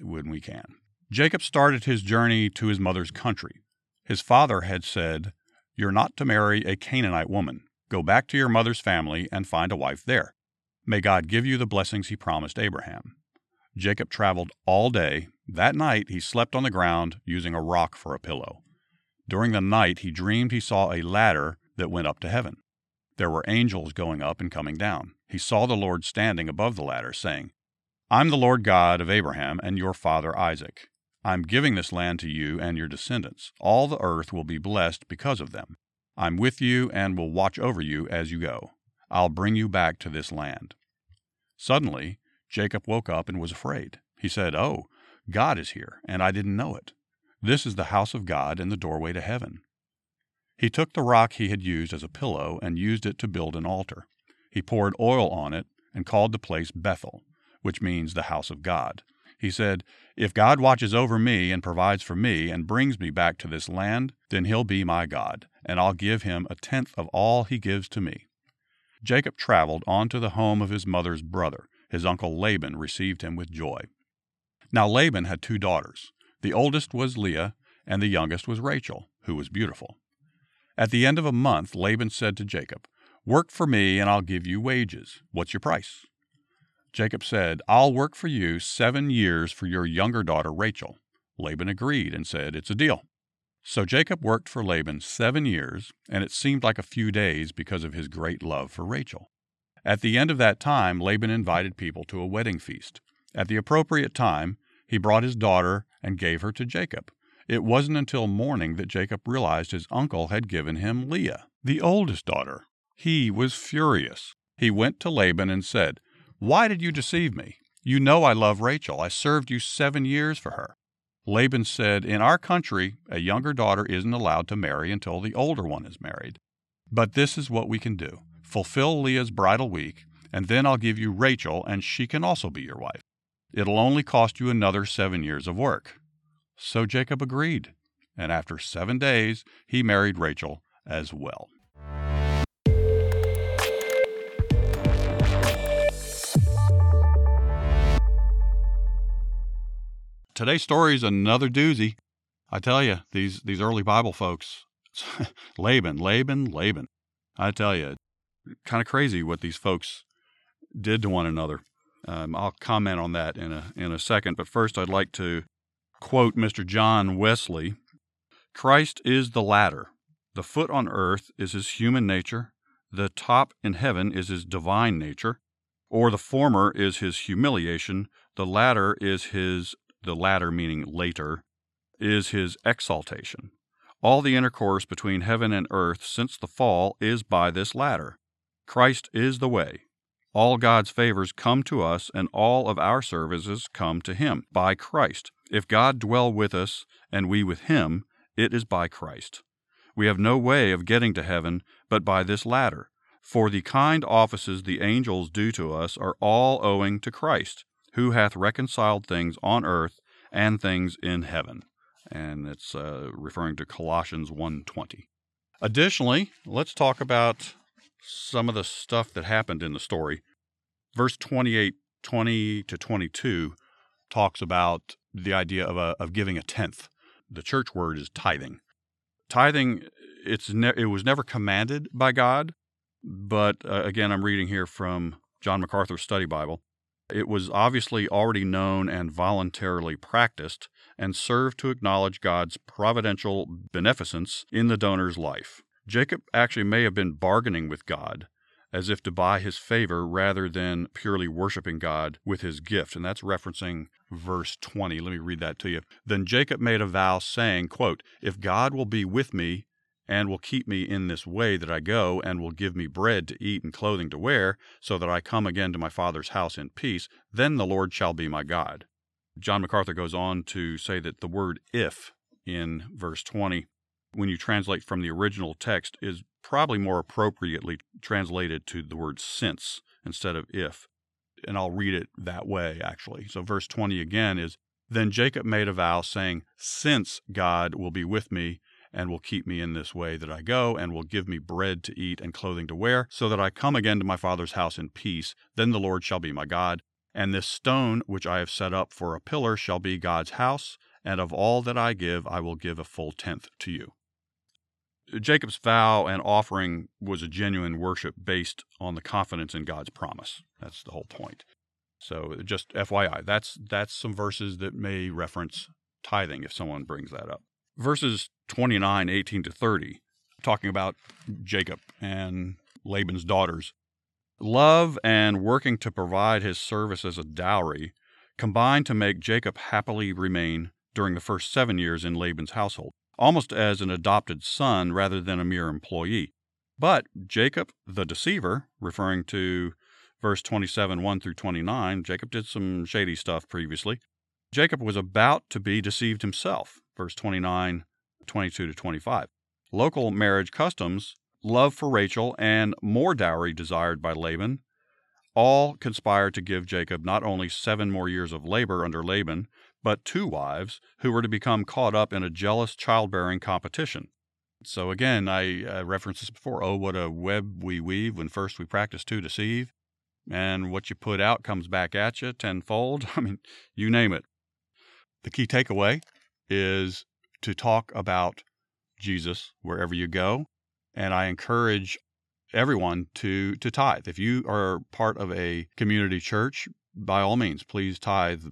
When we can. Jacob started his journey to his mother's country. His father had said, You're not to marry a Canaanite woman. Go back to your mother's family and find a wife there. May God give you the blessings he promised Abraham. Jacob traveled all day. That night he slept on the ground using a rock for a pillow. During the night he dreamed he saw a ladder that went up to heaven. There were angels going up and coming down. He saw the Lord standing above the ladder, saying, I'm the Lord God of Abraham and your father Isaac. I'm giving this land to you and your descendants. All the earth will be blessed because of them. I'm with you and will watch over you as you go. I'll bring you back to this land. Suddenly, Jacob woke up and was afraid. He said, Oh, God is here, and I didn't know it. This is the house of God and the doorway to heaven. He took the rock he had used as a pillow and used it to build an altar. He poured oil on it and called the place Bethel, which means the house of God. He said, If God watches over me and provides for me and brings me back to this land, then he'll be my God, and I'll give him a tenth of all he gives to me. Jacob traveled on to the home of his mother's brother. His uncle Laban received him with joy. Now Laban had two daughters. The oldest was Leah, and the youngest was Rachel, who was beautiful. At the end of a month, Laban said to Jacob, Work for me, and I'll give you wages. What's your price? Jacob said, I'll work for you seven years for your younger daughter Rachel. Laban agreed and said, It's a deal. So Jacob worked for Laban seven years, and it seemed like a few days because of his great love for Rachel. At the end of that time, Laban invited people to a wedding feast. At the appropriate time, he brought his daughter and gave her to Jacob. It wasn't until morning that Jacob realized his uncle had given him Leah, the oldest daughter. He was furious. He went to Laban and said, Why did you deceive me? You know I love Rachel. I served you seven years for her. Laban said, In our country, a younger daughter isn't allowed to marry until the older one is married. But this is what we can do fulfill Leah's bridal week, and then I'll give you Rachel, and she can also be your wife. It'll only cost you another seven years of work. So Jacob agreed, and after seven days he married Rachel as well. Today's story is another doozy. I tell you, these, these early Bible folks, Laban, Laban, Laban. I tell you, kind of crazy what these folks did to one another. Um, I'll comment on that in a in a second, but first I'd like to quote Mr. John Wesley. Christ is the ladder. The foot on earth is his human nature. The top in heaven is his divine nature. Or the former is his humiliation. The latter is his, the latter meaning later, is his exaltation. All the intercourse between heaven and earth since the fall is by this ladder. Christ is the way. All God's favors come to us, and all of our services come to Him by Christ. If God dwell with us and we with Him, it is by Christ. We have no way of getting to heaven but by this ladder. For the kind offices the angels do to us are all owing to Christ, who hath reconciled things on earth and things in heaven. And it's uh, referring to Colossians 1:20. Additionally, let's talk about some of the stuff that happened in the story. Verse 28, 20 to 22 talks about the idea of, a, of giving a tenth. The church word is tithing. Tithing, it's ne- it was never commanded by God, but uh, again, I'm reading here from John MacArthur's Study Bible. It was obviously already known and voluntarily practiced and served to acknowledge God's providential beneficence in the donor's life. Jacob actually may have been bargaining with God as if to buy his favor rather than purely worshiping God with his gift. And that's referencing verse 20. Let me read that to you. Then Jacob made a vow saying, quote, If God will be with me and will keep me in this way that I go, and will give me bread to eat and clothing to wear, so that I come again to my father's house in peace, then the Lord shall be my God. John MacArthur goes on to say that the word if in verse 20, when you translate from the original text, is probably more appropriately translated to the word since instead of if. And I'll read it that way, actually. So, verse 20 again is Then Jacob made a vow, saying, Since God will be with me and will keep me in this way that I go, and will give me bread to eat and clothing to wear, so that I come again to my father's house in peace, then the Lord shall be my God. And this stone which I have set up for a pillar shall be God's house, and of all that I give, I will give a full tenth to you. Jacob's vow and offering was a genuine worship based on the confidence in God's promise. That's the whole point. So just FYI, that's that's some verses that may reference tithing if someone brings that up. Verses 29, 18 to 30, talking about Jacob and Laban's daughters. Love and working to provide his service as a dowry combined to make Jacob happily remain during the first seven years in Laban's household almost as an adopted son rather than a mere employee. But Jacob, the deceiver, referring to verse 27, 1 through 29, Jacob did some shady stuff previously. Jacob was about to be deceived himself, verse 29, 22 to 25. Local marriage customs, love for Rachel, and more dowry desired by Laban all conspired to give Jacob not only seven more years of labor under Laban, but two wives who were to become caught up in a jealous childbearing competition. So again, I uh, referenced this before. Oh, what a web we weave when first we practice to deceive. And what you put out comes back at you tenfold. I mean, you name it. The key takeaway is to talk about Jesus wherever you go. And I encourage everyone to to tithe. If you are part of a community church, by all means, please tithe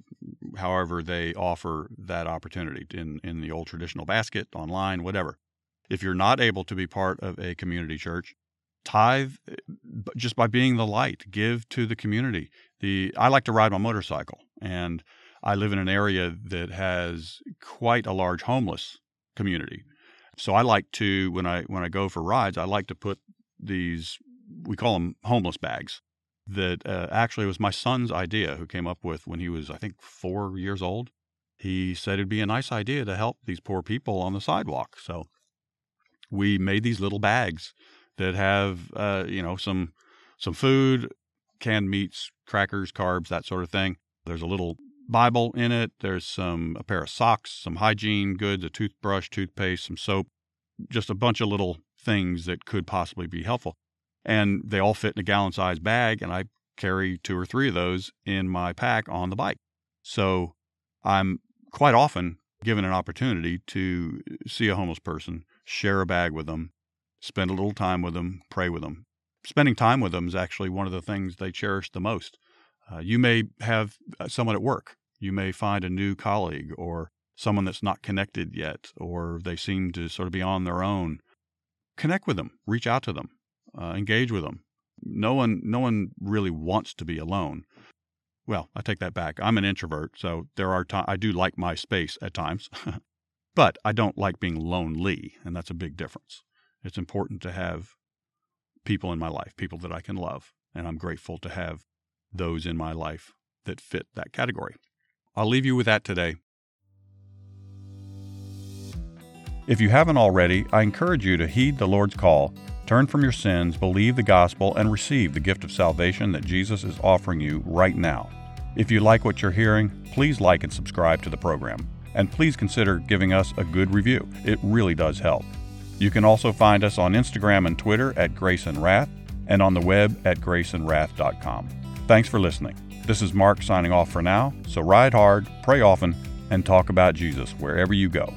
however they offer that opportunity in, in the old traditional basket, online, whatever. If you're not able to be part of a community church, tithe eh, just by being the light, give to the community. The I like to ride my motorcycle and I live in an area that has quite a large homeless community. So I like to when I when I go for rides, I like to put these we call them homeless bags that uh, actually was my son's idea who came up with when he was i think four years old. He said it'd be a nice idea to help these poor people on the sidewalk. So we made these little bags that have uh, you know some some food canned meats crackers carbs that sort of thing. There's a little bible in it there's some a pair of socks some hygiene goods a toothbrush toothpaste some soap just a bunch of little things that could possibly be helpful. And they all fit in a gallon size bag, and I carry two or three of those in my pack on the bike. So I'm quite often given an opportunity to see a homeless person, share a bag with them, spend a little time with them, pray with them. Spending time with them is actually one of the things they cherish the most. Uh, you may have uh, someone at work. You may find a new colleague or someone that's not connected yet, or they seem to sort of be on their own connect with them, reach out to them, uh, engage with them. No one, no one really wants to be alone. Well, I take that back. I'm an introvert, so there are times I do like my space at times, but I don't like being lonely, and that's a big difference. It's important to have people in my life, people that I can love, and I'm grateful to have those in my life that fit that category. I'll leave you with that today. If you haven't already, I encourage you to heed the Lord's call, turn from your sins, believe the gospel, and receive the gift of salvation that Jesus is offering you right now. If you like what you're hearing, please like and subscribe to the program. And please consider giving us a good review. It really does help. You can also find us on Instagram and Twitter at Grace and Wrath and on the web at graceandwrath.com. Thanks for listening. This is Mark signing off for now, so ride hard, pray often, and talk about Jesus wherever you go.